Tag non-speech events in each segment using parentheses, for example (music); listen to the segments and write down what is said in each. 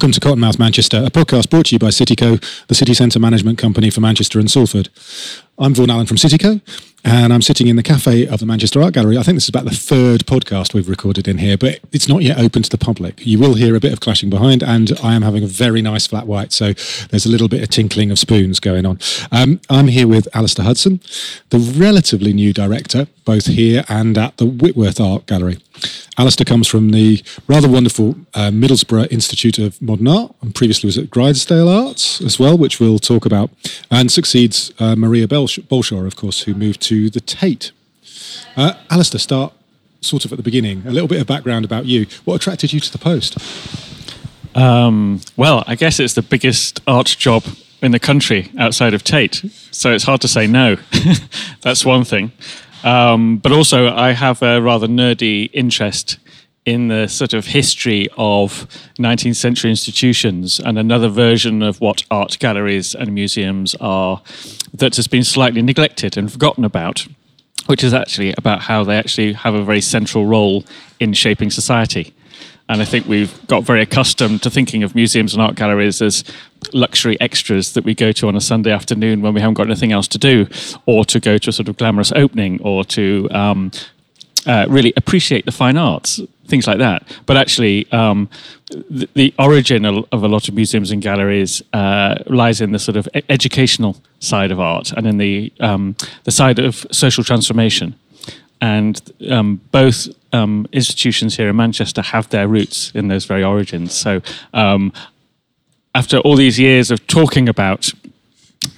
Welcome to Cottonmouth Manchester, a podcast brought to you by Cityco, the city centre management company for Manchester and Salford. I'm Vaughan Allen from Cityco, and I'm sitting in the cafe of the Manchester Art Gallery. I think this is about the third podcast we've recorded in here, but it's not yet open to the public. You will hear a bit of clashing behind, and I am having a very nice flat white, so there's a little bit of tinkling of spoons going on. Um, I'm here with Alistair Hudson, the relatively new director, both here and at the Whitworth Art Gallery. Alistair comes from the rather wonderful uh, Middlesbrough Institute of Modern Art and previously was at Grizedale Arts as well, which we'll talk about, and succeeds uh, Maria Balshaw, of course, who moved to the Tate. Uh, Alistair, start sort of at the beginning. A little bit of background about you. What attracted you to the post? Um, well, I guess it's the biggest art job in the country outside of Tate, so it's hard to say no. (laughs) That's one thing. Um, but also, I have a rather nerdy interest in the sort of history of 19th century institutions and another version of what art galleries and museums are that has been slightly neglected and forgotten about, which is actually about how they actually have a very central role in shaping society. And I think we've got very accustomed to thinking of museums and art galleries as luxury extras that we go to on a Sunday afternoon when we haven't got anything else to do, or to go to a sort of glamorous opening, or to um, uh, really appreciate the fine arts, things like that. But actually, um, the, the, origin of, a lot of museums and galleries uh, lies in the sort of educational side of art and in the um, the side of social transformation and um, both um, institutions here in Manchester have their roots in those very origins. So, um, after all these years of talking about,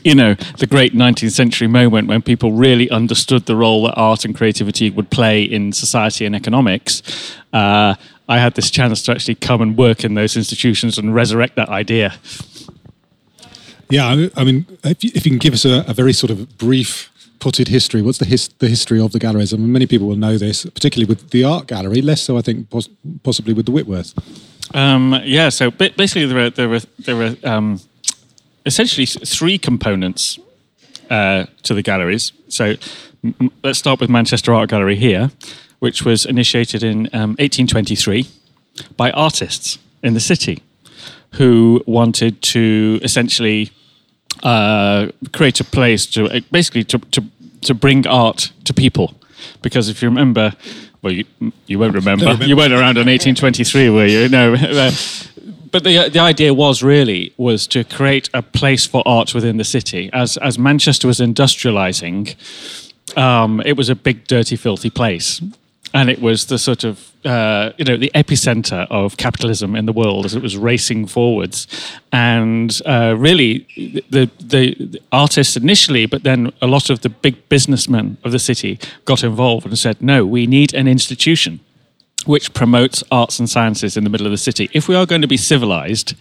you know, the great 19th century moment when people really understood the role that art and creativity would play in society and economics, uh, I had this chance to actually come and work in those institutions and resurrect that idea. Yeah, I mean, if you, if you can give us a, a very sort of brief potted history? What's the, his, the history of the galleries? I mean, many people will know this, particularly with the art gallery, less so, I think, pos- possibly with the Whitworth. Um, yeah, so basically, there were, there were, there were um, essentially three components uh, to the galleries. So m- let's start with Manchester Art Gallery here, which was initiated in um, 1823 by artists in the city who wanted to essentially uh, create a place to uh, basically to, to to bring art to people. Because if you remember, well, you, you won't remember. remember. You weren't around in 1823, were you? No. (laughs) But the the idea was really was to create a place for art within the city. As as Manchester was industrializing, um, it was a big, dirty, filthy place, and it was the sort of uh, you know the epicenter of capitalism in the world as it was racing forwards, and uh, really the, the, the artists initially, but then a lot of the big businessmen of the city got involved and said, no, we need an institution which promotes arts and sciences in the middle of the city. If we are going to be civilized,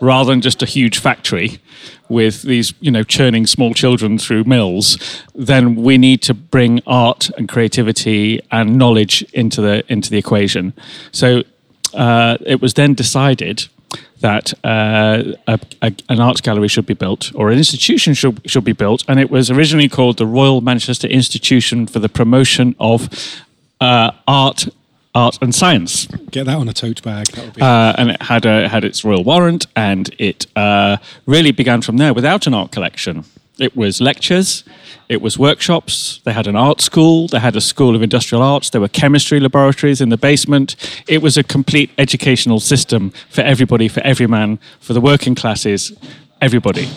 rather than just a huge factory with these, you know, churning small children through mills, then we need to bring art and creativity and knowledge into the into the equation. So uh, it was then decided that uh, a, a, an art gallery should be built or an institution should, should be built. And it was originally called the Royal Manchester Institution for the Promotion of uh, Art art and science. Get that on a tote bag. Uh, and it had a, had its royal warrant, and it uh, really began from there without an art collection. It was lectures, it was workshops. They had an art school. They had a school of industrial arts. There were chemistry laboratories in the basement. It was a complete educational system for everybody, for every man, for the working classes, everybody.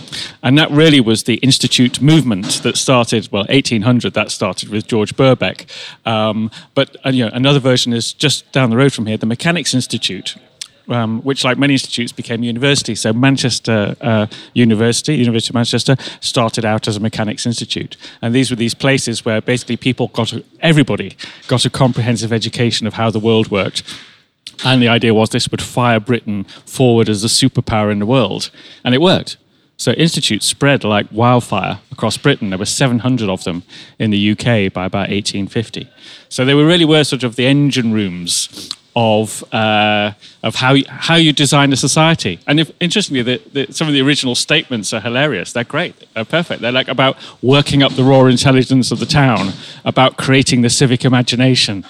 And that really was the institute movement that started, well, 1800, that started with George Birkbeck. Um, but uh, you know, another version is just down the road from here, the Mechanics Institute. Um, which, like many institutes, became universities. So, Manchester uh, University, University of Manchester, started out as a mechanics institute, and these were these places where basically people got, a, everybody got a comprehensive education of how the world worked, and the idea was this would fire Britain forward as a superpower in the world. And it worked. So institutes spread like wildfire across Britain. There were 700 of them in the UK by about 1850. So they really were sort of the engine rooms of uh, of how you, how you design a society. And if, interestingly, the, the, some of the original statements are hilarious. They're great. They're perfect. They're like about working up the raw intelligence of the town, about creating the civic imagination,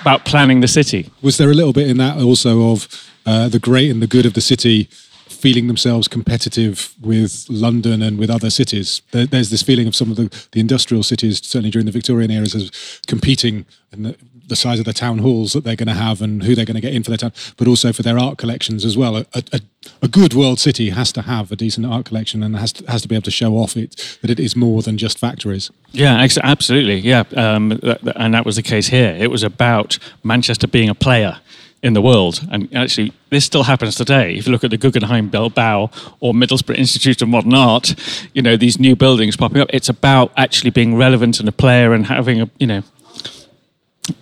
about planning the city. Was there a little bit in that also of uh, the great and the good of the city feeling themselves competitive with London and with other cities. There, there's this feeling of some of the, the industrial cities, certainly during the Victorian eras, as competing in the, size of the town halls that they're going to have and who they're going to get in for their town, but also for their art collections as well. A, a, a good world city has to have a decent art collection and has to, has to be able to show off it that it is more than just factories. Yeah, absolutely. Yeah, um, and that was the case here. It was about Manchester being a player in the world. And actually, this still happens today. If you look at the Guggenheim Bilbao or Middlesbrough Institute of Modern Art, you know, these new buildings popping up, it's about actually being relevant and a player and having a, you know,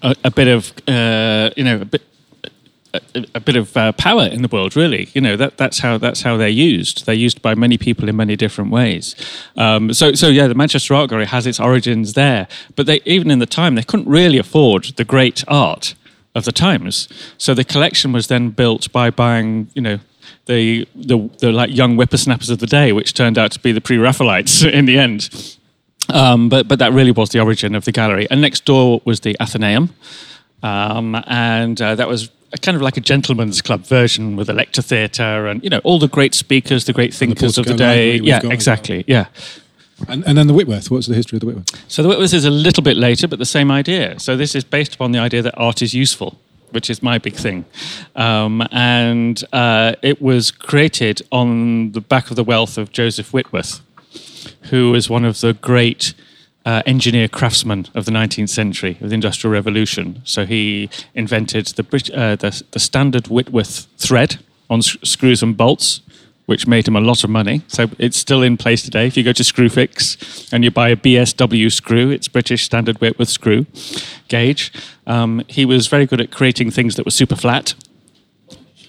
a, bit of, uh, you know, a bit, a, a, bit of uh, power in the world, really. You know that that's how that's how they're used. They're used by many people in many different ways. Um, so so yeah, the Manchester Art Gallery has its origins there, but they even in the time they couldn't really afford the great art of the times. So the collection was then built by buying, you know, the the, the like young whippersnappers of the day, which turned out to be the pre-Raphaelites (laughs) in the end. Um, but but that really was the origin of the gallery. And next door was the Athenaeum, um, and uh, that was kind of like a gentleman's club version with a lecture theatre and you know all the great speakers, the great thinkers the of the day. Yeah, exactly. Yeah. And, and then the Whitworth. What's the history of the Whitworth? So the Whitworth is a little bit later, but the same idea. So this is based upon the idea that art is useful, which is my big thing. Um, and uh, it was created on the back of the wealth of Joseph Whitworth, who was one of the great uh, engineer craftsmen of the 19th century, of the Industrial Revolution. So he invented the, uh, the, the standard Whitworth thread on screws and bolts, which made him a lot of money. So it's still in place today. If you go to Screwfix and you buy a BSW screw, it's British Standard Whitworth screw gauge. Um, he was very good at creating things that were super flat.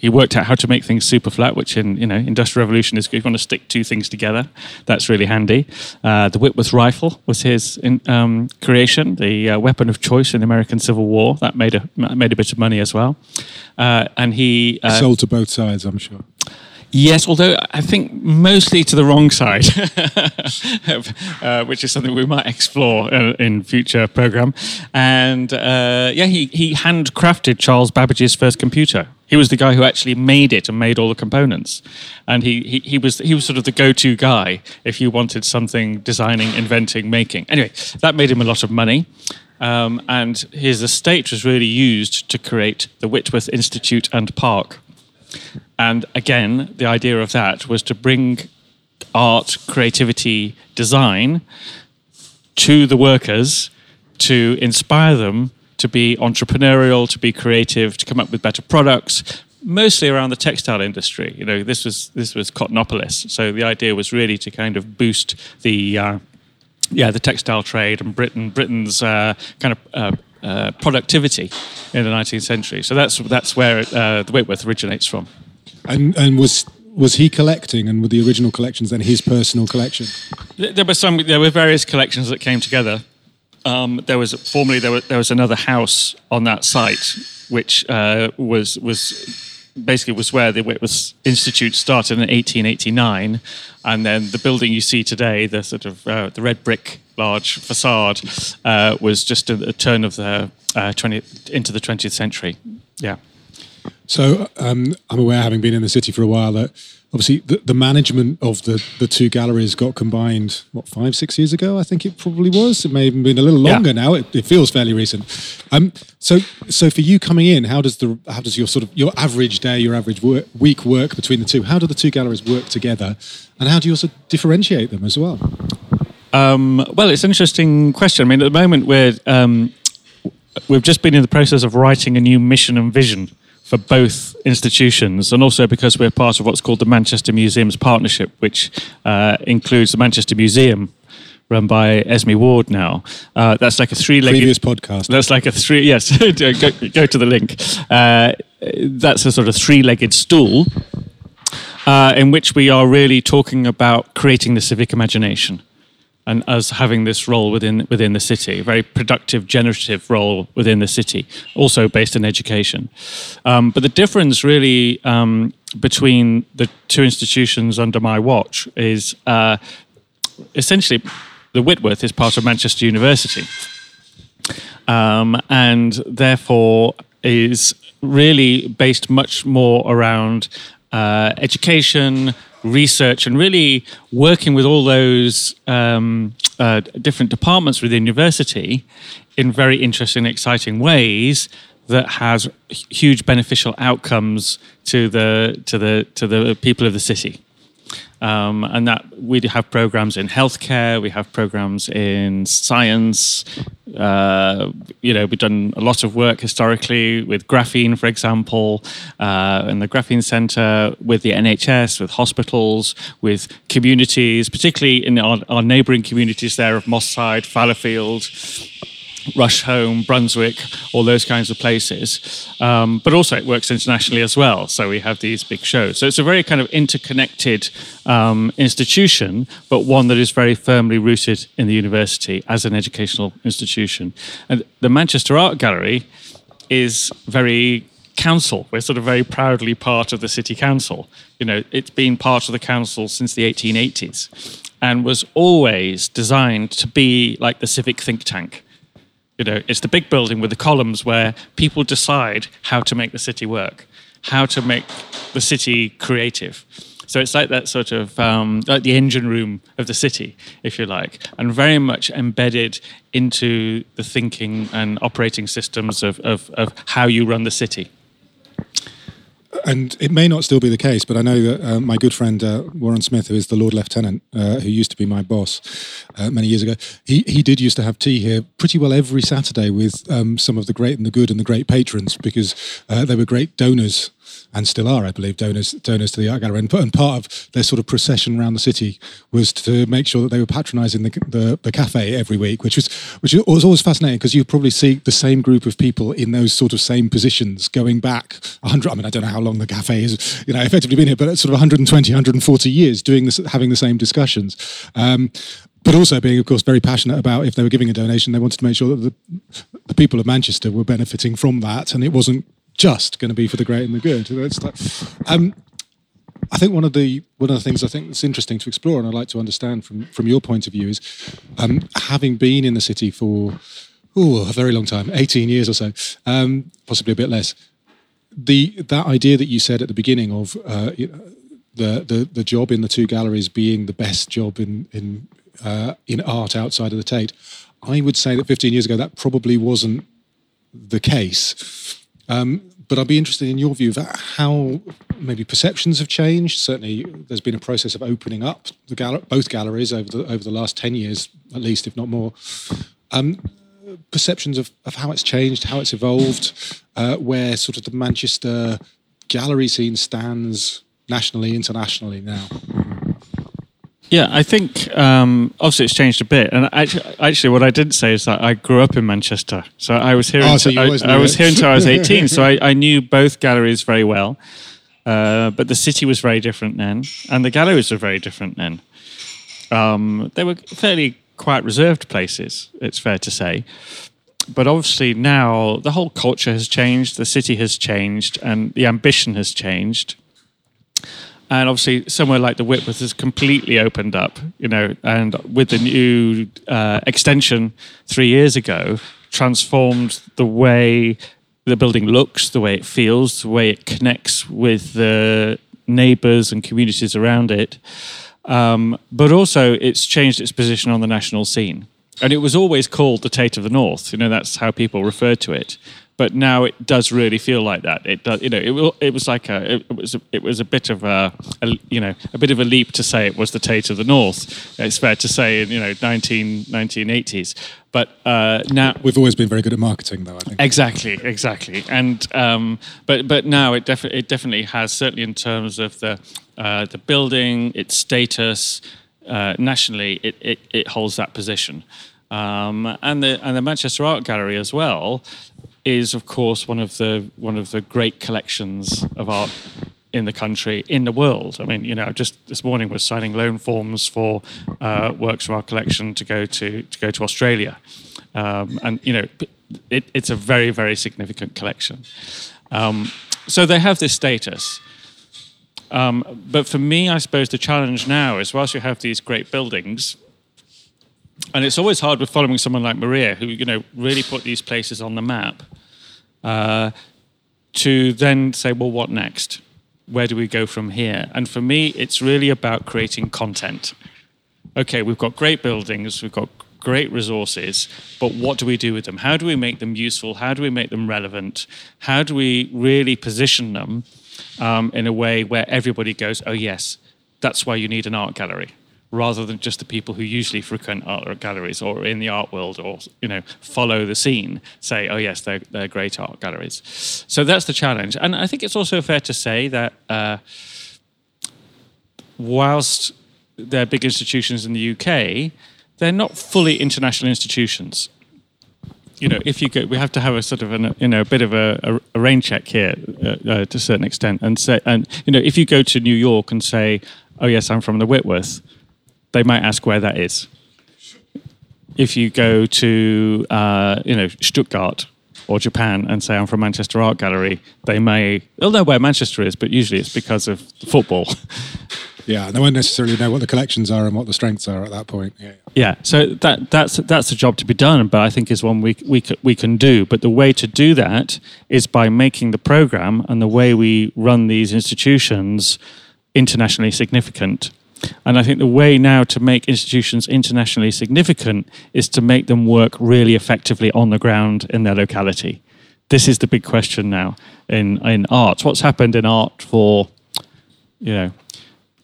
He worked out how to make things super flat, which in you know industrial revolution is if you want to stick two things together, that's really handy. Uh, the Whitworth rifle was his in, um, creation, the uh, weapon of choice in the American Civil War. That made a made a bit of money as well. Uh, and he uh, sold to both sides, I'm sure. Yes, although I think mostly to the wrong side, (laughs) uh, which is something we might explore uh, in future program. And uh, yeah, he, he handcrafted Charles Babbage's first computer. He was the guy who actually made it and made all the components. And he, he, he was he was sort of the go-to guy if you wanted something designing, inventing, making. Anyway, that made him a lot of money. Um, and his estate was really used to create the Whitworth Institute and Park and again, the idea of that was to bring art, creativity, design to the workers to inspire them to be entrepreneurial, to be creative, to come up with better products, mostly around the textile industry. You know, this was this was Cottonopolis, so the idea was really to kind of boost the uh, yeah the textile trade and Britain Britain's uh, kind of uh, uh productivity in the 19th century. So that's that's where uh, the Whitworth originates from. And and was was he collecting and were the original collections then his personal collection? There were some. There were various collections that came together. Um, there was formerly there, there was another house on that site which uh, was was basically was where the Whitworth Institute started in 1889, and then the building you see today, the sort of uh, the red brick large facade, uh, was just a, a, turn of the 20 uh, into the 20th century. Yeah. So um, I'm aware, having been in the city for a while, that obviously the, the, management of the, the two galleries got combined, what, five, six years ago, I think it probably was. It may have been a little longer yeah. now. It, it, feels fairly recent. Um, so, so for you coming in, how does the how does your sort of your average day, your average work, week work between the two? How do the two galleries work together, and how do you also differentiate them as well? Um, well, it's an interesting question. I mean, at the moment we're um, we've just been in the process of writing a new mission and vision for both institutions, and also because we're part of what's called the Manchester Museums Partnership, which uh, includes the Manchester Museum, run by Esme Ward now. Uh, that's like a three-legged previous podcast. That's like a three. Yes, (laughs) go, go, to the link. Uh, that's a sort of three-legged stool uh, in which we are really talking about creating the civic imagination and us having this role within within the city, a very productive, generative role within the city, also based in education. Um, but the difference really um, between the two institutions under my watch is uh, essentially the Whitworth is part of Manchester University, um, and therefore is really based much more around uh, education, research, and really working with all those um, uh, different departments within university in very interesting, exciting ways that has huge beneficial outcomes to the to the to the people of the city. Um, and that we have programs in healthcare, we have programs in science. Uh, you know, we've done a lot of work historically with graphene, for example, uh, in the Graphene Centre, with the NHS, with hospitals, with communities, particularly in our, our neighbouring communities there of Moss Side, Fallowfield Rusholme, Brunswick, all those kinds of places. Um, but also, it works internationally as well. So we have these big shows. So it's a very kind of interconnected um, institution, but one that is very firmly rooted in the university as an educational institution. And the Manchester Art Gallery is very council. We're sort of very proudly part of the city council. You know, it's been part of the council since the 1880s and was always designed to be like the civic think tank you know, it's the big building with the columns where people decide how to make the city work, how to make the city creative. So it's like that sort of um, like the engine room of the city, if you like, and very much embedded into the thinking and operating systems of, of, of how you run the city and it may not still be the case, but I know that uh, my good friend uh, Warren Smith, who is the Lord Lieutenant, uh, who used to be my boss uh, many years ago, he he did used to have tea here pretty well every Saturday with um, some of the great and the good and the great patrons because uh, they were great donors and still are, I believe, donors donors to the art gallery. And, and part of their sort of procession around the city was to make sure that they were patronising the, the, the cafe every week, which was which was always fascinating because you probably see the same group of people in those sort of same positions going back 100. I mean, I don't know how long the cafe has, you know, effectively been here, but it's sort of 120, 140 years doing this, having the same discussions. Um, but also being, of course, very passionate about if they were giving a donation, they wanted to make sure that the, the people of Manchester were benefiting from that, and it wasn't just going to be for the great and the good. It's Like, um, I think one of the one of the things I think that's interesting to explore, and I'd like to understand from from your point of view, is um, having been in the city for ooh, a very long time, eighteen years or so, um, possibly a bit less. The that idea that you said at the beginning of uh, the, the the job in the two galleries being the best job in in uh, in art outside of the Tate, I would say that fifteen years ago that probably wasn't the case. Um, but I'd be interested in your view of how maybe perceptions have changed. Certainly, there's been a process of opening up the gal- both galleries over the over the last ten years, at least, if not more. Um, perceptions of, of how it's changed, how it's evolved, uh, where sort of the Manchester gallery scene stands nationally, internationally now. Yeah, I think um, obviously it's changed a bit. And actually, actually, what I didn't say is that I grew up in Manchester, so I was here. Oh, until, so I, I was here until I was (laughs) eighteen. so I, I, knew both galleries very well. Uh, but the city was very different then, and the galleries were very different then. Um, they were fairly quite reserved places. It's fair to say. But obviously now the whole culture has changed, the city has changed, and the ambition has changed and obviously somewhere like the Whitworth has completely opened up, you know, and with the new uh, extension three years ago, transformed the way the building looks, the way it feels, the way it connects with the neighbours and communities around it. Um, but also, it's changed its position on the national scene. And it was always called the Tate of the North. You know, that's how people referred to it but now it does really feel like that. It does, you know, it, it was like a, it was, a, it was a bit of a, a, you know, a bit of a leap to say it was the Tate of the North. It's fair to say in, you know, 19, 1980s. But uh, now we've always been very good at marketing, though. I think exactly, exactly. And um, but but now it definitely it definitely has certainly in terms of the uh, the building, its status uh, nationally, it, it it holds that position. Um, and the and the Manchester Art Gallery as well is, of course, one of the one of the great collections of art in the country, in the world. I mean, you know, just this morning was signing loan forms for uh, works from our collection to go to to go to Australia, um, and you know, it, it's a very very significant collection. Um, so they have this status. Um, but for me, I suppose the challenge now is whilst you have these great buildings, and it's always hard with following someone like Maria, who you know really put these places on the map. Uh, to then say, well, what next? Where do we go from here? And for me, it's really about creating content. Okay, we've got great buildings, we've got great resources, but what do we do with them? How do we make them useful? How do we make them relevant? How do we really position them um, in a way where everybody goes, oh, yes, that's why you need an art gallery? Rather than just the people who usually frequent art galleries or in the art world or you know follow the scene say oh yes they're, they're great art galleries. So that's the challenge. And i think it's also fair to say that uh, whilst they're big institutions in the uk they're not fully international institutions. You know, if you go, we have to have a sort of an, you know, a bit of a, a, rain check here uh, uh, to a certain extent, and say, and you know, if you go to New York and say, "Oh yes, I'm from the Whitworth," they might ask where that is. If you go to uh, you know Stuttgart or Japan and say I'm from Manchester Art Gallery, they may they'll know where Manchester is, but usually it's because of football. (laughs) Yeah, they won't necessarily know what the collections are and what the strengths are at that point. Yeah, yeah. So that that's that's a job to be done, but I think is one we we we can do. But the way to do that is by making the program and the way we run these institutions internationally significant. And I think the way now to make institutions internationally significant is to make them work really effectively on the ground in their locality. This is the big question now in, in art. What's happened in art for, you know,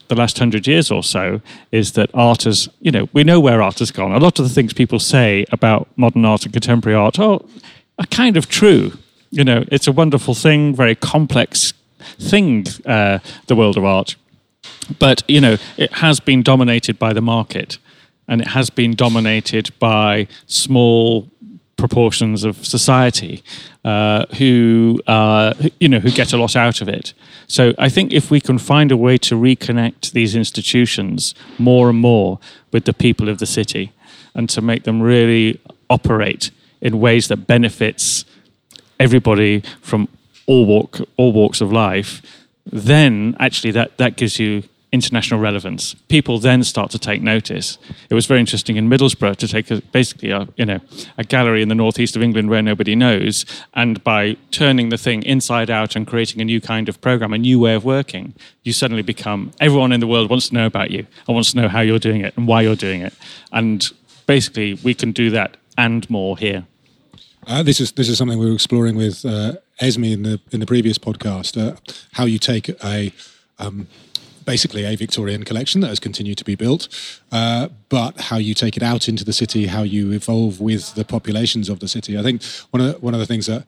the last hundred years or so is that art has, you know, we know where art has gone. A lot of the things people say about modern art and contemporary art are, are kind of true. You know, it's a wonderful thing, very complex thing, uh, the world of art. But you know, it has been dominated by the market, and it has been dominated by small proportions of society uh, who uh, you know who get a lot out of it. So I think if we can find a way to reconnect these institutions more and more with the people of the city, and to make them really operate in ways that benefits everybody from all walk all walks of life, then actually that that gives you international relevance. People then start to take notice. It was very interesting in Middlesbrough to take a, basically a, you know, a gallery in the northeast of England where nobody knows, and by turning the thing inside out and creating a new kind of program, a new way of working, you suddenly become everyone in the world wants to know about you and wants to know how you're doing it and why you're doing it. And basically, we can do that and more here. Uh, this is this is something we were exploring with uh, Esme in the in the previous podcast. Uh, how you take a um, basically a Victorian collection that has continued to be built, uh, but how you take it out into the city, how you evolve with the populations of the city. I think one of the, one of the things that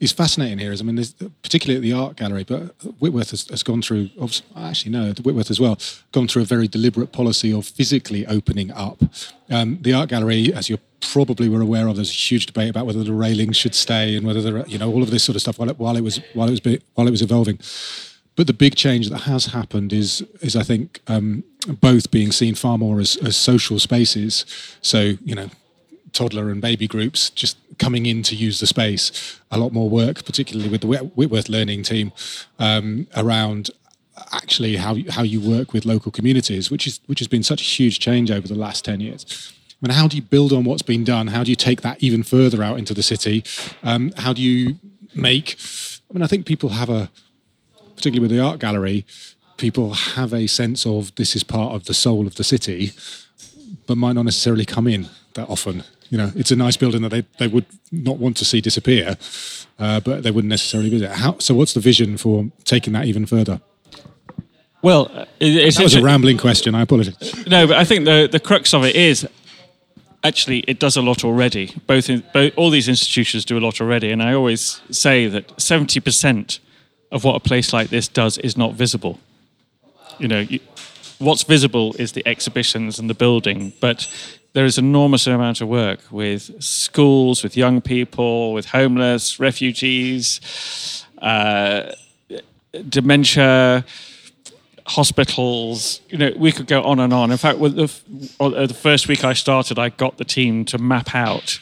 is fascinating here is, I mean, particularly at the art gallery, but Whitworth has, has gone through, actually, no, Whitworth as well, gone through a very deliberate policy of physically opening up. Um, the art gallery, as you probably were aware of, there's a huge debate about whether the railings should stay and whether the, you know, all of this sort of stuff while it, while it was while it was while it was evolving. But the big change that has happened is, is I think, um, both being seen far more as, as social spaces. So, you know, toddler and baby groups just coming in to use the space. A lot more work, particularly with the Whitworth Learning team, um, around actually how how you work with local communities, which is which has been such a huge change over the last ten years. I mean, how do you build on what's been done? How do you take that even further out into the city? Um, how do you make? I mean, I think people have a particularly with the art gallery, people have a sense of this is part of the soul of the city, but might not necessarily come in that often. You know, it's a nice building that they, they would not want to see disappear, uh, but they wouldn't necessarily visit. How, so, what's the vision for taking that even further? Well, uh, it, that was a rambling question. I apologize. No, but I think the the crux of it is actually it does a lot already. Both, in, all these institutions do a lot already, and I always say that seventy percent of what a place like this does is not visible. You know, you, what's visible is the exhibitions and the building, but there is enormous amount of work with schools, with young people, with homeless, refugees, uh, dementia, hospitals. You know, we could go on and on. In fact, the, the first week I started, I got the team to map out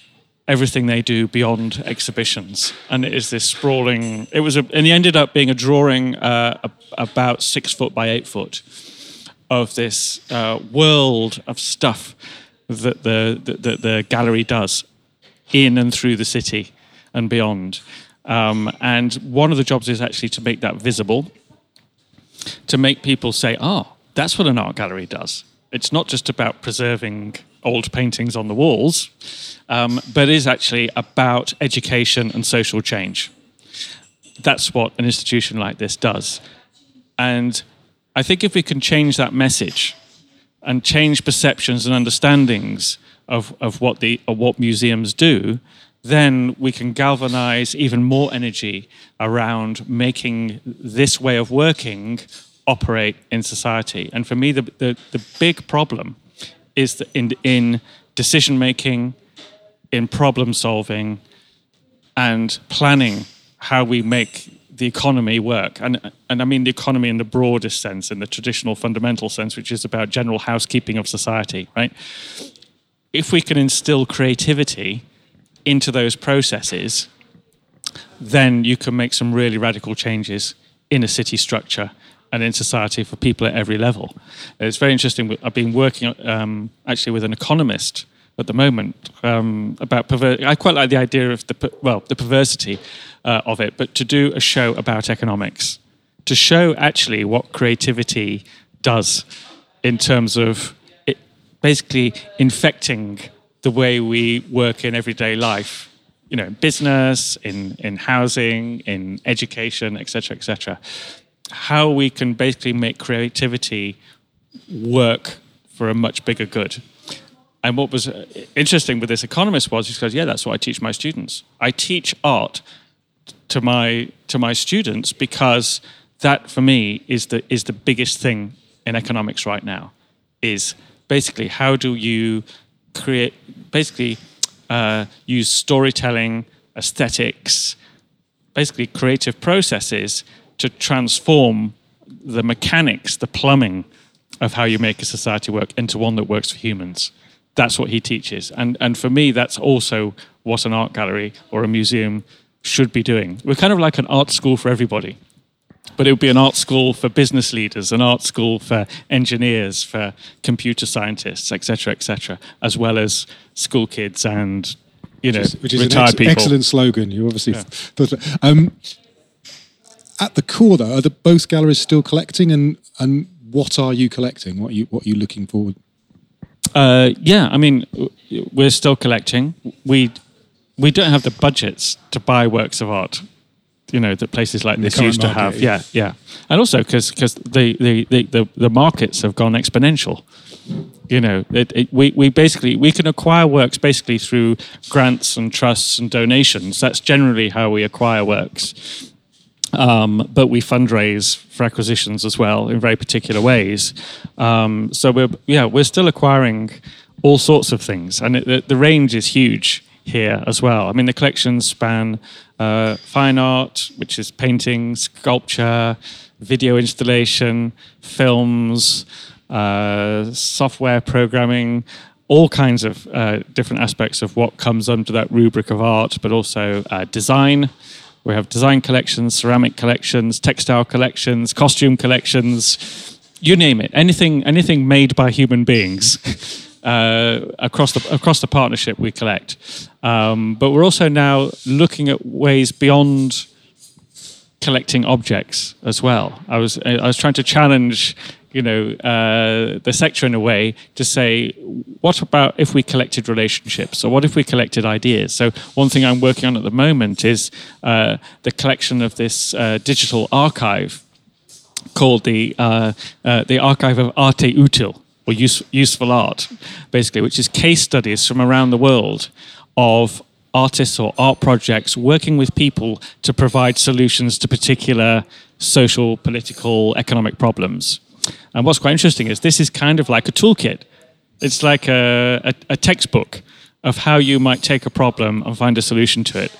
everything they do beyond exhibitions. And it is this sprawling. It was, a, and it ended up being a drawing uh, about six foot by eight foot of this uh, world of stuff that the, the, the gallery does in and through the city and beyond. Um, and one of the jobs is actually to make that visible, to make people say, oh, that's what an art gallery does. It's not just about preserving old paintings on the walls, um, but is actually about education and social change. That's what an institution like this does. And I think if we can change that message and change perceptions and understandings of, of what the of what museums do, then we can galvanize even more energy around making this way of working operate in society. And for me, the, the, the big problem is that in, in decision making, in problem solving, and planning how we make the economy work. And, and I mean the economy in the broadest sense, in the traditional fundamental sense, which is about general housekeeping of society, right? If we can instill creativity into those processes, then you can make some really radical changes in a city structure and in society for people at every level. It's very interesting. I've been working um, actually with an economist at the moment um, about perver- I quite like the idea of the well the perversity uh, of it, but to do a show about economics, to show actually what creativity does in terms of it basically infecting the way we work in everyday life, you know, in business, in, in housing, in education, etc., etc. How we can basically make creativity work for a much bigger good. And what was uh, interesting with this economist was he says, "Yeah, that's what I teach my students. I teach art to my to my students because that for me is the is the biggest thing in economics right now. Is basically how do you create basically uh, use storytelling, aesthetics, basically creative processes to transform the mechanics, the plumbing of how you make a society work into one that works for humans. That's what he teaches. And, and for me, that's also what an art gallery or a museum should be doing. We're kind of like an art school for everybody but it would be an art school for business leaders, an art school for engineers, for computer scientists, etc., etc., as well as school kids and you know which is, which is retired an ex- people. Excellent slogan. You obviously yeah. (laughs) thought. Um, at the core, though, are the, both galleries still collecting, and and what are you collecting? What are you what are you looking forward? Uh, yeah, I mean, we're still collecting. We we don't have the budgets to buy works of art you know that places like this used to have. Yeah, yeah, and also because because the, the, the, the, the markets have gone exponential. You know, it, it, we we basically we can acquire works basically through grants and trusts and donations. That's generally how we acquire works. Um, but we fundraise for acquisitions as well in very particular ways. Um, so we're yeah we're still acquiring all sorts of things, and it, the, the range is huge here as well. I mean, the collections span uh, fine art, which is painting, sculpture, video installation, films, uh, software programming, all kinds of uh, different aspects of what comes under that rubric of art, but also uh, design. We have design collections, ceramic collections, textile collections, costume collections, you name it. Anything, anything made by human beings. (laughs) Uh, across the across the partnership we collect. Um, but we're also now looking at ways beyond collecting objects as well. I was I was trying to challenge you know uh, the sector in a way to say what about if we collected relationships or what if we collected ideas so one thing i'm working on at the moment is uh, the collection of this uh, digital archive called the uh, uh, the archive of arte util or use, useful art, basically, which is case studies from around the world of artists or art projects working with people to provide solutions to particular social, political, economic problems. And what's quite interesting is this is kind of like a toolkit. It's like a, a, a textbook of how you might take a problem and find a solution to it.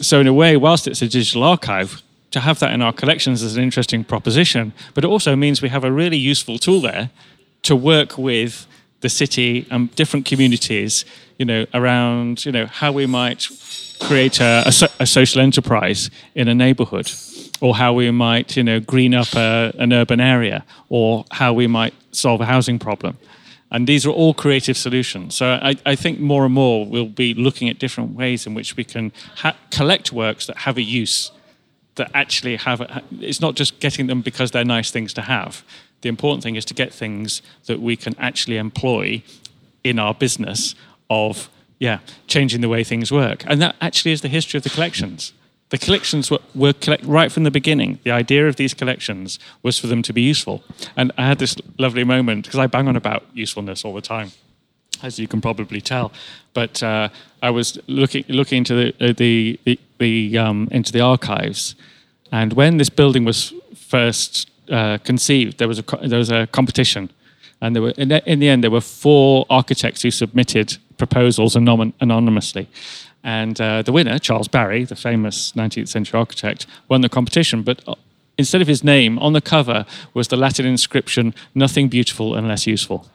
So, in a way, whilst it's a digital archive, to have that in our collections is an interesting proposition, but it also means we have a really useful tool there to work with the city and different communities, you know, around, you know, how we might create a, a, a social enterprise in a neighborhood or how we might, you know, green up a, an urban area or how we might solve a housing problem. And these are all creative solutions. So I, I think more and more we'll be looking at different ways in which we can ha- collect works that have a use, that actually have. A, it's not just getting them because they're nice things to have. The important thing is to get things that we can actually employ in our business of yeah changing the way things work. And that actually is the history of the collections. The collections were, were collect, right from the beginning. The idea of these collections was for them to be useful. And I had this lovely moment because I bang on about usefulness all the time, as you can probably tell. But uh, I was looking looking into the uh, the, the, the um, into the archives, and when this building was first uh, conceived, there was a there was a competition, and there were in the, in the end there were four architects who submitted proposals anon- anonymously. And uh, the winner, Charles Barry, the famous 19th century architect, won the competition. But uh, instead of his name, on the cover was the Latin inscription, nothing beautiful unless useful.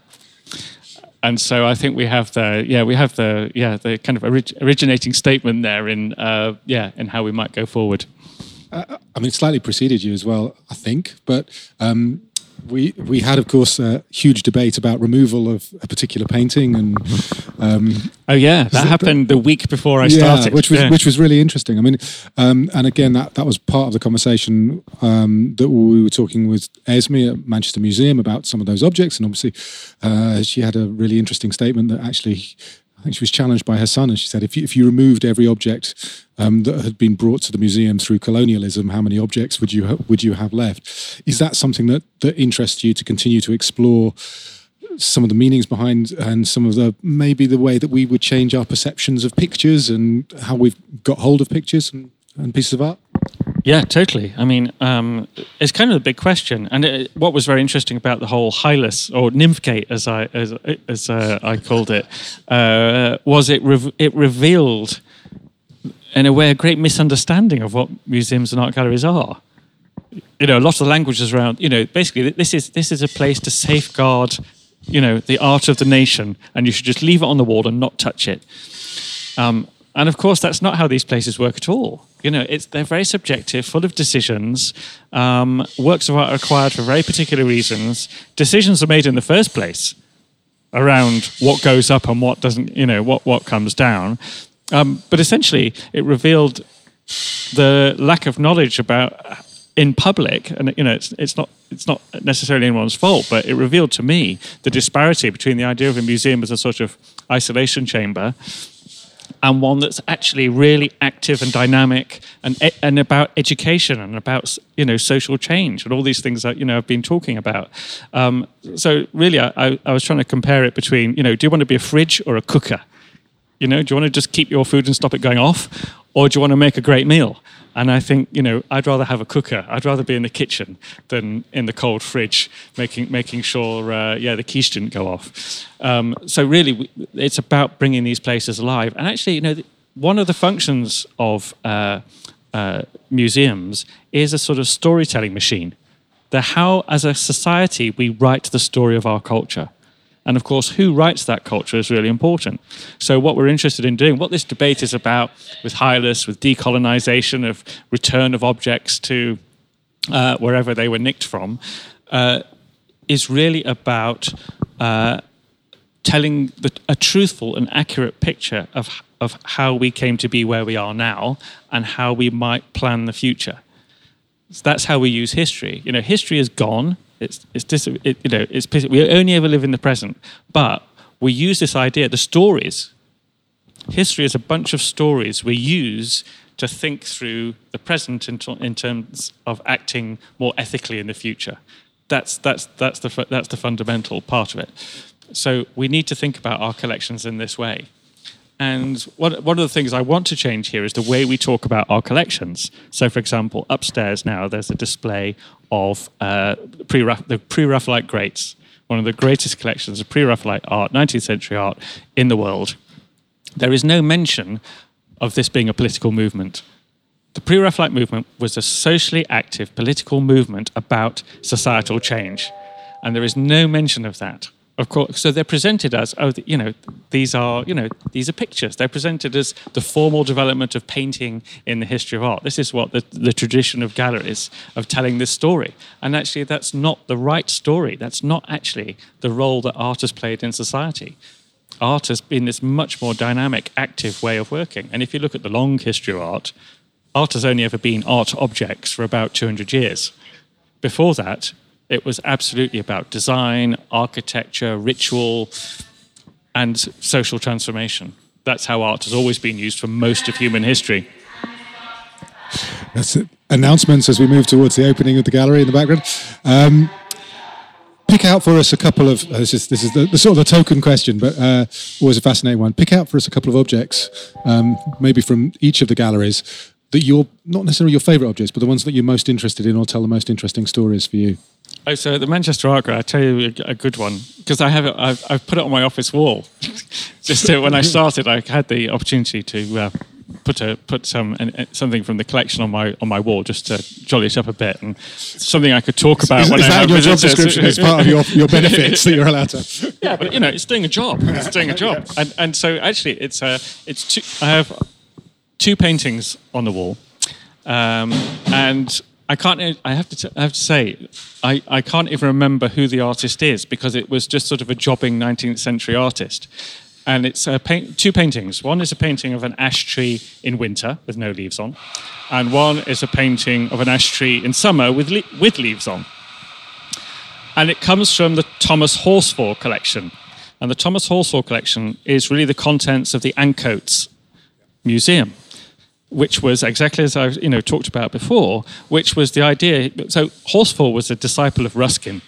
And so I think we have the yeah we have the yeah the kind of orig- originating statement there in uh, yeah in how we might go forward. Uh, I mean, slightly preceded you as well, I think. But um, we we had, of course, a huge debate about removal of a particular painting, and um, oh yeah, that happened the week before I yeah, started, which was yeah. which was really interesting. I mean, um, and again, that that was part of the conversation um, that we were talking with Esme at Manchester Museum about some of those objects, and obviously, uh, she had a really interesting statement that actually I think she was challenged by her son, and she said, if you, if you removed every object um, that had been brought to the museum through colonialism, how many objects would you ha- would you have left? Is that something that that interests you to continue to explore? some of the meanings behind and some of the maybe the way that we would change our perceptions of pictures and how we've got hold of pictures and, and pieces of art yeah, totally. I mean, um, it's kind of a big question. And it, what was very interesting about the whole Hylas or Nymphgate, as I as, as uh, I called it, uh, was it re- it revealed, in a way, a great misunderstanding of what museums and art galleries are. You know, a lot of the languages around. You know, basically, this is this is a place to safeguard, you know, the art of the nation, and you should just leave it on the wall and not touch it. Um, and of course, that's not how these places work at all. You know, it's they're very subjective, full of decisions. Um, works of art are acquired for very particular reasons. Decisions are made in the first place around what goes up and what doesn't. You know, what what comes down. Um, but essentially, it revealed the lack of knowledge about in public, and you know, it's it's not it's not necessarily anyone's fault, but it revealed to me the disparity between the idea of a museum as a sort of isolation chamber and one that's actually really active and dynamic and and about education and about you know social change and all these things that you know I've been talking about. Um, so really, I, I was trying to compare it between you know, do you want to be a fridge or a cooker? You know, do you want to just keep your food and stop it going off, or do you want to make a great meal? And I think, you know, I'd rather have a cooker. I'd rather be in the kitchen than in the cold fridge, making making sure, uh, yeah, the quiche didn't go off. Um, so really, it's about bringing these places alive. And actually, you know, one of the functions of uh, uh, museums is a sort of storytelling machine. The how, as a society, we write the story of our culture. And of course, who writes that culture is really important. So, what we're interested in doing, what this debate is about with Hylas, with decolonization, of return of objects to uh, wherever they were nicked from, uh, is really about uh, telling the, a truthful and accurate picture of, of how we came to be where we are now and how we might plan the future. So that's how we use history. You know, history is gone it's it's dis- it, you know it's we only ever live in the present, but we use this idea, the stories. History is a bunch of stories we use to think through the present in, in terms of acting more ethically in the future. That's that's that's the that's the fundamental part of it. So we need to think about our collections in this way. And one, one of the things I want to change here is the way we talk about our collections. So, for example, upstairs now there's a display of uh, pre the pre Raphaelite greats, one of the greatest collections of pre Raphaelite art, 19th century art in the world. There is no mention of this being a political movement. The pre Raphaelite movement was a socially active political movement about societal change. And there is no mention of that Of course, so they're presented as oh, you know, these are you know these are pictures. They're presented as the formal development of painting in the history of art. This is what the, the tradition of galleries of telling this story. And actually, that's not the right story. That's not actually the role that art has played in society. Art has been this much more dynamic, active way of working. And if you look at the long history of art, art has only ever been art objects for about 200 years. Before that, it was absolutely about design, architecture, ritual, and social transformation. That's how art has always been used for most of human history. That's it. Announcements as we move towards the opening of the gallery in the background. Um, pick out for us a couple of uh, this is this is the, the, sort of the token question, but uh, always a fascinating one. Pick out for us a couple of objects, um, maybe from each of the galleries that you're not necessarily your favourite objects, but the ones that you're most interested in or tell the most interesting stories for you. Oh, so the Manchester Art Gallery, I'll tell you a, a good one because I have it, I've, I've, put it on my office wall. (laughs) Just to, when I started, I had the opportunity to uh, put a put some uh, something from the collection on my on my wall just to jolly it up a bit and something I could talk about. Is, when is I that your job description? It's part of your, your benefits that you're allowed to. (laughs) Yeah, but you know, it's doing a job. It's doing a job, and and so actually, it's uh, it's two, I have two paintings on the wall, um, and I can't. I have to. I have to say, I, I can't even remember who the artist is because it was just sort of a jobbing 19th century artist. And it's paint, two paintings. One is a painting of an ash tree in winter with no leaves on, and one is a painting of an ash tree in summer with le- with leaves on. And it comes from the Thomas Horsfall collection. And the Thomas Horsfall collection is really the contents of the Ancoats Museum which was exactly as I you know talked about before, which was the idea. So Horsfall was a disciple of Ruskin.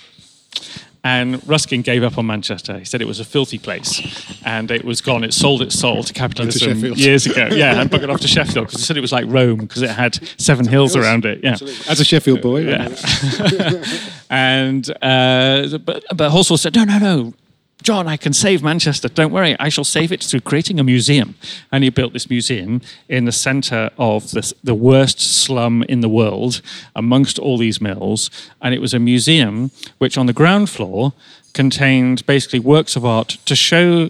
And Ruskin gave up on Manchester. He said it was a filthy place, and it was gone. It sold its soul to capitalism to years ago. Yeah, and buggered off to Sheffield because he said it was like Rome because it had seven hills around it. Yeah, as a Sheffield boy. Yeah. (laughs) and uh, but but Horsfall said, no, no, no. John, I can save Manchester. Don't worry, I shall save it through creating a museum. And he built this museum in the centre of the, the worst slum in the world, amongst all these mills. And it was a museum which, on the ground floor, contained basically works of art to show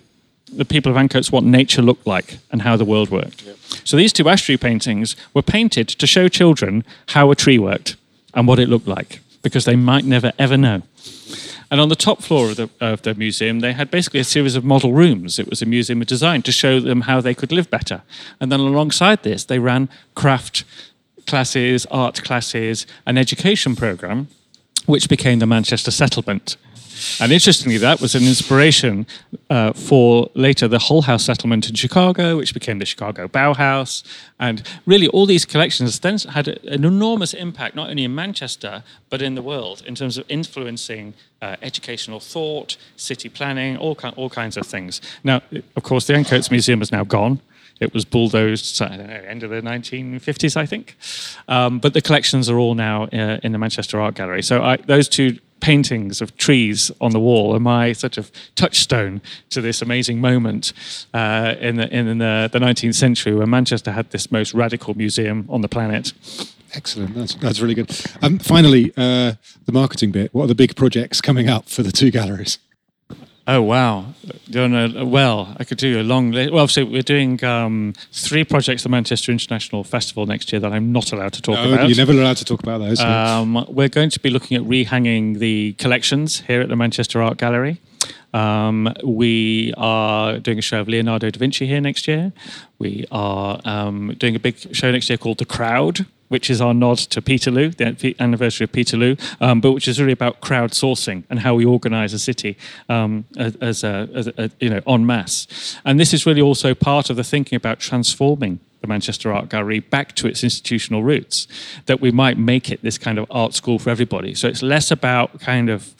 the people of Ancoats what nature looked like and how the world worked. Yep. So these two ash tree paintings were painted to show children how a tree worked and what it looked like, because they might never ever know. And on the top floor of the, of museum, they had basically a series of model rooms. It was a museum of design to show them how they could live better. And then alongside this, they ran craft classes, art classes, an education program, which became the Manchester Settlement. And interestingly, that was an inspiration uh, for later the Hull House settlement in Chicago, which became the Chicago Bauhaus. And really, all these collections then had an enormous impact, not only in Manchester, but in the world, in terms of influencing uh, educational thought, city planning, all, all kinds of things. Now, of course, the Ancoats Museum is now gone. It was bulldozed, I don't know, end of the 1950s, I think. Um, but the collections are all now uh, in the Manchester Art Gallery. So I, those two paintings of trees on the wall are my sort of touchstone to this amazing moment uh, in, the, in the, the 19th century where Manchester had this most radical museum on the planet. Excellent. That's, that's really good. Um, finally, uh, the marketing bit. What are the big projects coming up for the two galleries? Oh wow! well, I could do a long list. Well, so we're doing um, three projects at the Manchester International Festival next year that I'm not allowed to talk no, about. You're never allowed to talk about those. Um, we're going to be looking at rehanging the collections here at the Manchester Art Gallery. Um, we are doing a show of Leonardo da Vinci here next year. We are um, doing a big show next year called The Crowd, which is our nod to Peterloo, the anniversary of Peterloo, um, but which is really about crowdsourcing and how we organise a city um, as, a, as a, you know, en masse. And this is really also part of the thinking about transforming the Manchester Art Gallery back to its institutional roots, that we might make it this kind of art school for everybody. So it's less about kind of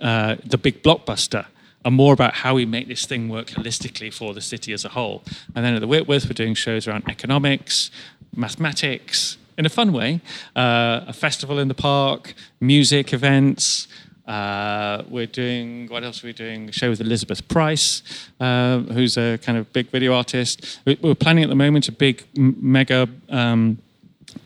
uh, the big blockbuster and more about how we make this thing work holistically for the city as a whole. And then at the Whitworth, we're doing shows around economics, mathematics in a fun way, uh, a festival in the park, music events. Uh, we're doing what else are we doing? A show with Elizabeth Price, uh, who's a kind of big video artist. We're planning at the moment a big mega um,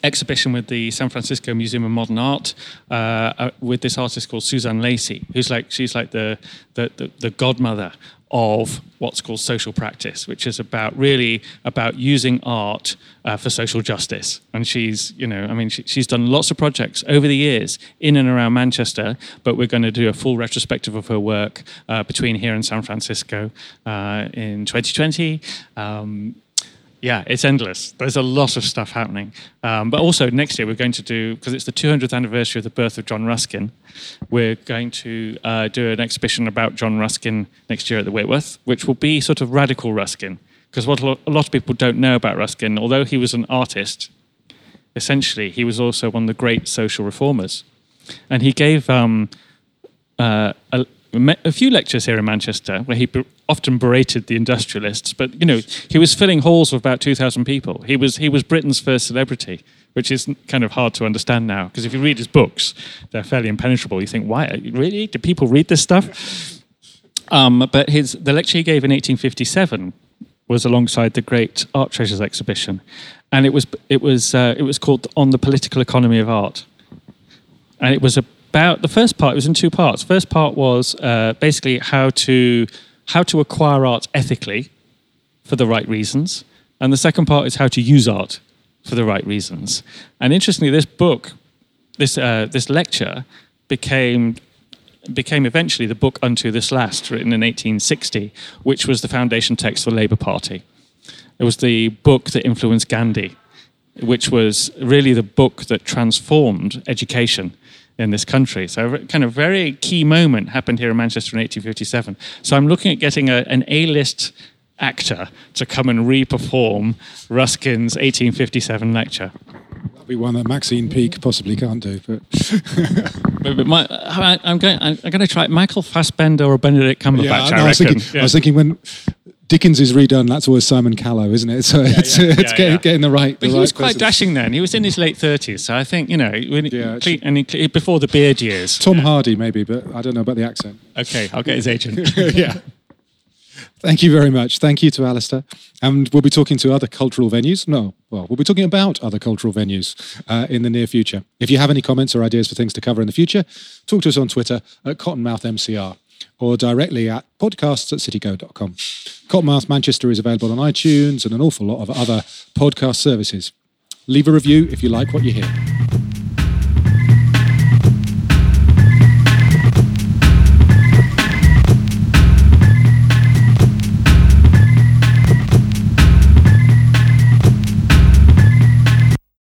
exhibition with the San Francisco Museum of Modern Art uh, uh, with this artist called Suzanne Lacy, who's like she's like the the, the, the godmother of what's called social practice, which is about really about using art uh, for social justice. And she's, you know, I mean, she, she's done lots of projects over the years in and around Manchester, but we're going to do a full retrospective of her work uh, between here and San Francisco uh, in 2020. Um, yeah, it's endless. There's a lot of stuff happening. Um, but also next year we're going to do because it's the 200th anniversary of the birth of John Ruskin. We're going to uh, do an exhibition about John Ruskin next year at the Whitworth, which will be sort of radical Ruskin. Because what a lot of people don't know about Ruskin, although he was an artist, essentially he was also one of the great social reformers, and he gave um, uh, a, a few lectures here in Manchester where he often berated the industrialists, but you know he was filling halls of about two thousand people. He was he was Britain's first celebrity, which is kind of hard to understand now because if you read his books, they're fairly impenetrable. You think, why really do people read this stuff? Um, but his the lecture he gave in 1857 was alongside the Great Art Treasures exhibition, and it was it was uh, it was called On the Political Economy of Art, and it was about the first part. It was in two parts. First part was uh, basically how to how to acquire art ethically for the right reasons. And the second part is how to use art for the right reasons. And interestingly, this book, this, uh, this lecture, became, became eventually the book Unto This Last, written in 1860, which was the foundation text for the Labour Party. It was the book that influenced Gandhi, which was really the book that transformed education in this country. So, a kind of very key moment happened here in Manchester in 1857. So, I'm looking at getting a, an A list actor to come and re-perform Ruskin's 1857 lecture. That'd be one that Maxine Peake possibly can't do, but. (laughs) but, but my, I'm going. I'm going to try Michael Fassbender or Benedict Cumberbatch. Yeah, no, I, I, was thinking, yeah. I was thinking when Dickens is redone. That's always Simon Callow, isn't it? (laughs) So yeah, it's, yeah, it's yeah, getting, getting, the right. The but he right was quite person. dashing then. He was in his late thirties, so I think you know, yeah, and he, before the beard years. Tom Hardy, maybe, but I don't know about the accent. Okay, I'll get his agent. (laughs) yeah. Thank you very much. Thank you to Alistair. And we'll be talking to other cultural venues. No, well, we'll be talking about other cultural venues uh, in the near future. If you have any comments or ideas for things to cover in the future, talk to us on Twitter at CottonmouthMCR or directly at podcasts at cityco.com. Cottonmouth Manchester is available on iTunes and an awful lot of other podcast services. Leave a review if you like what you hear.